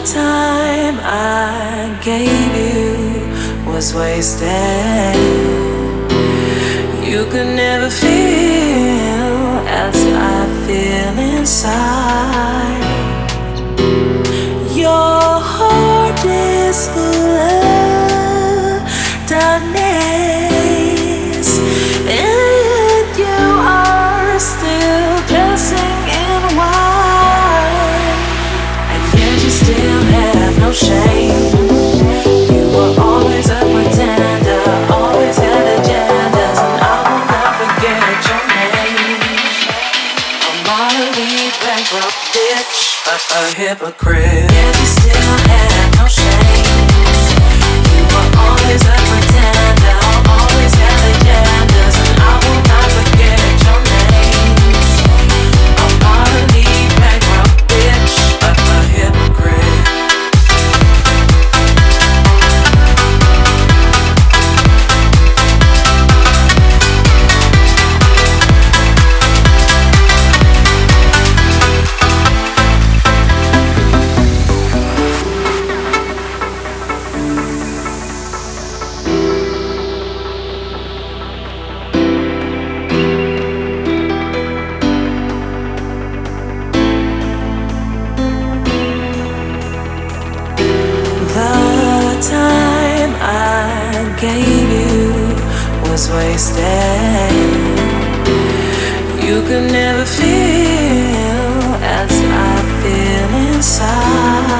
the time I gave you was wasted. You could never feel as I feel inside. A morally bankrupt bitch, but a hypocrite. Yet you still have gave you was wasted. You could never feel as I feel inside.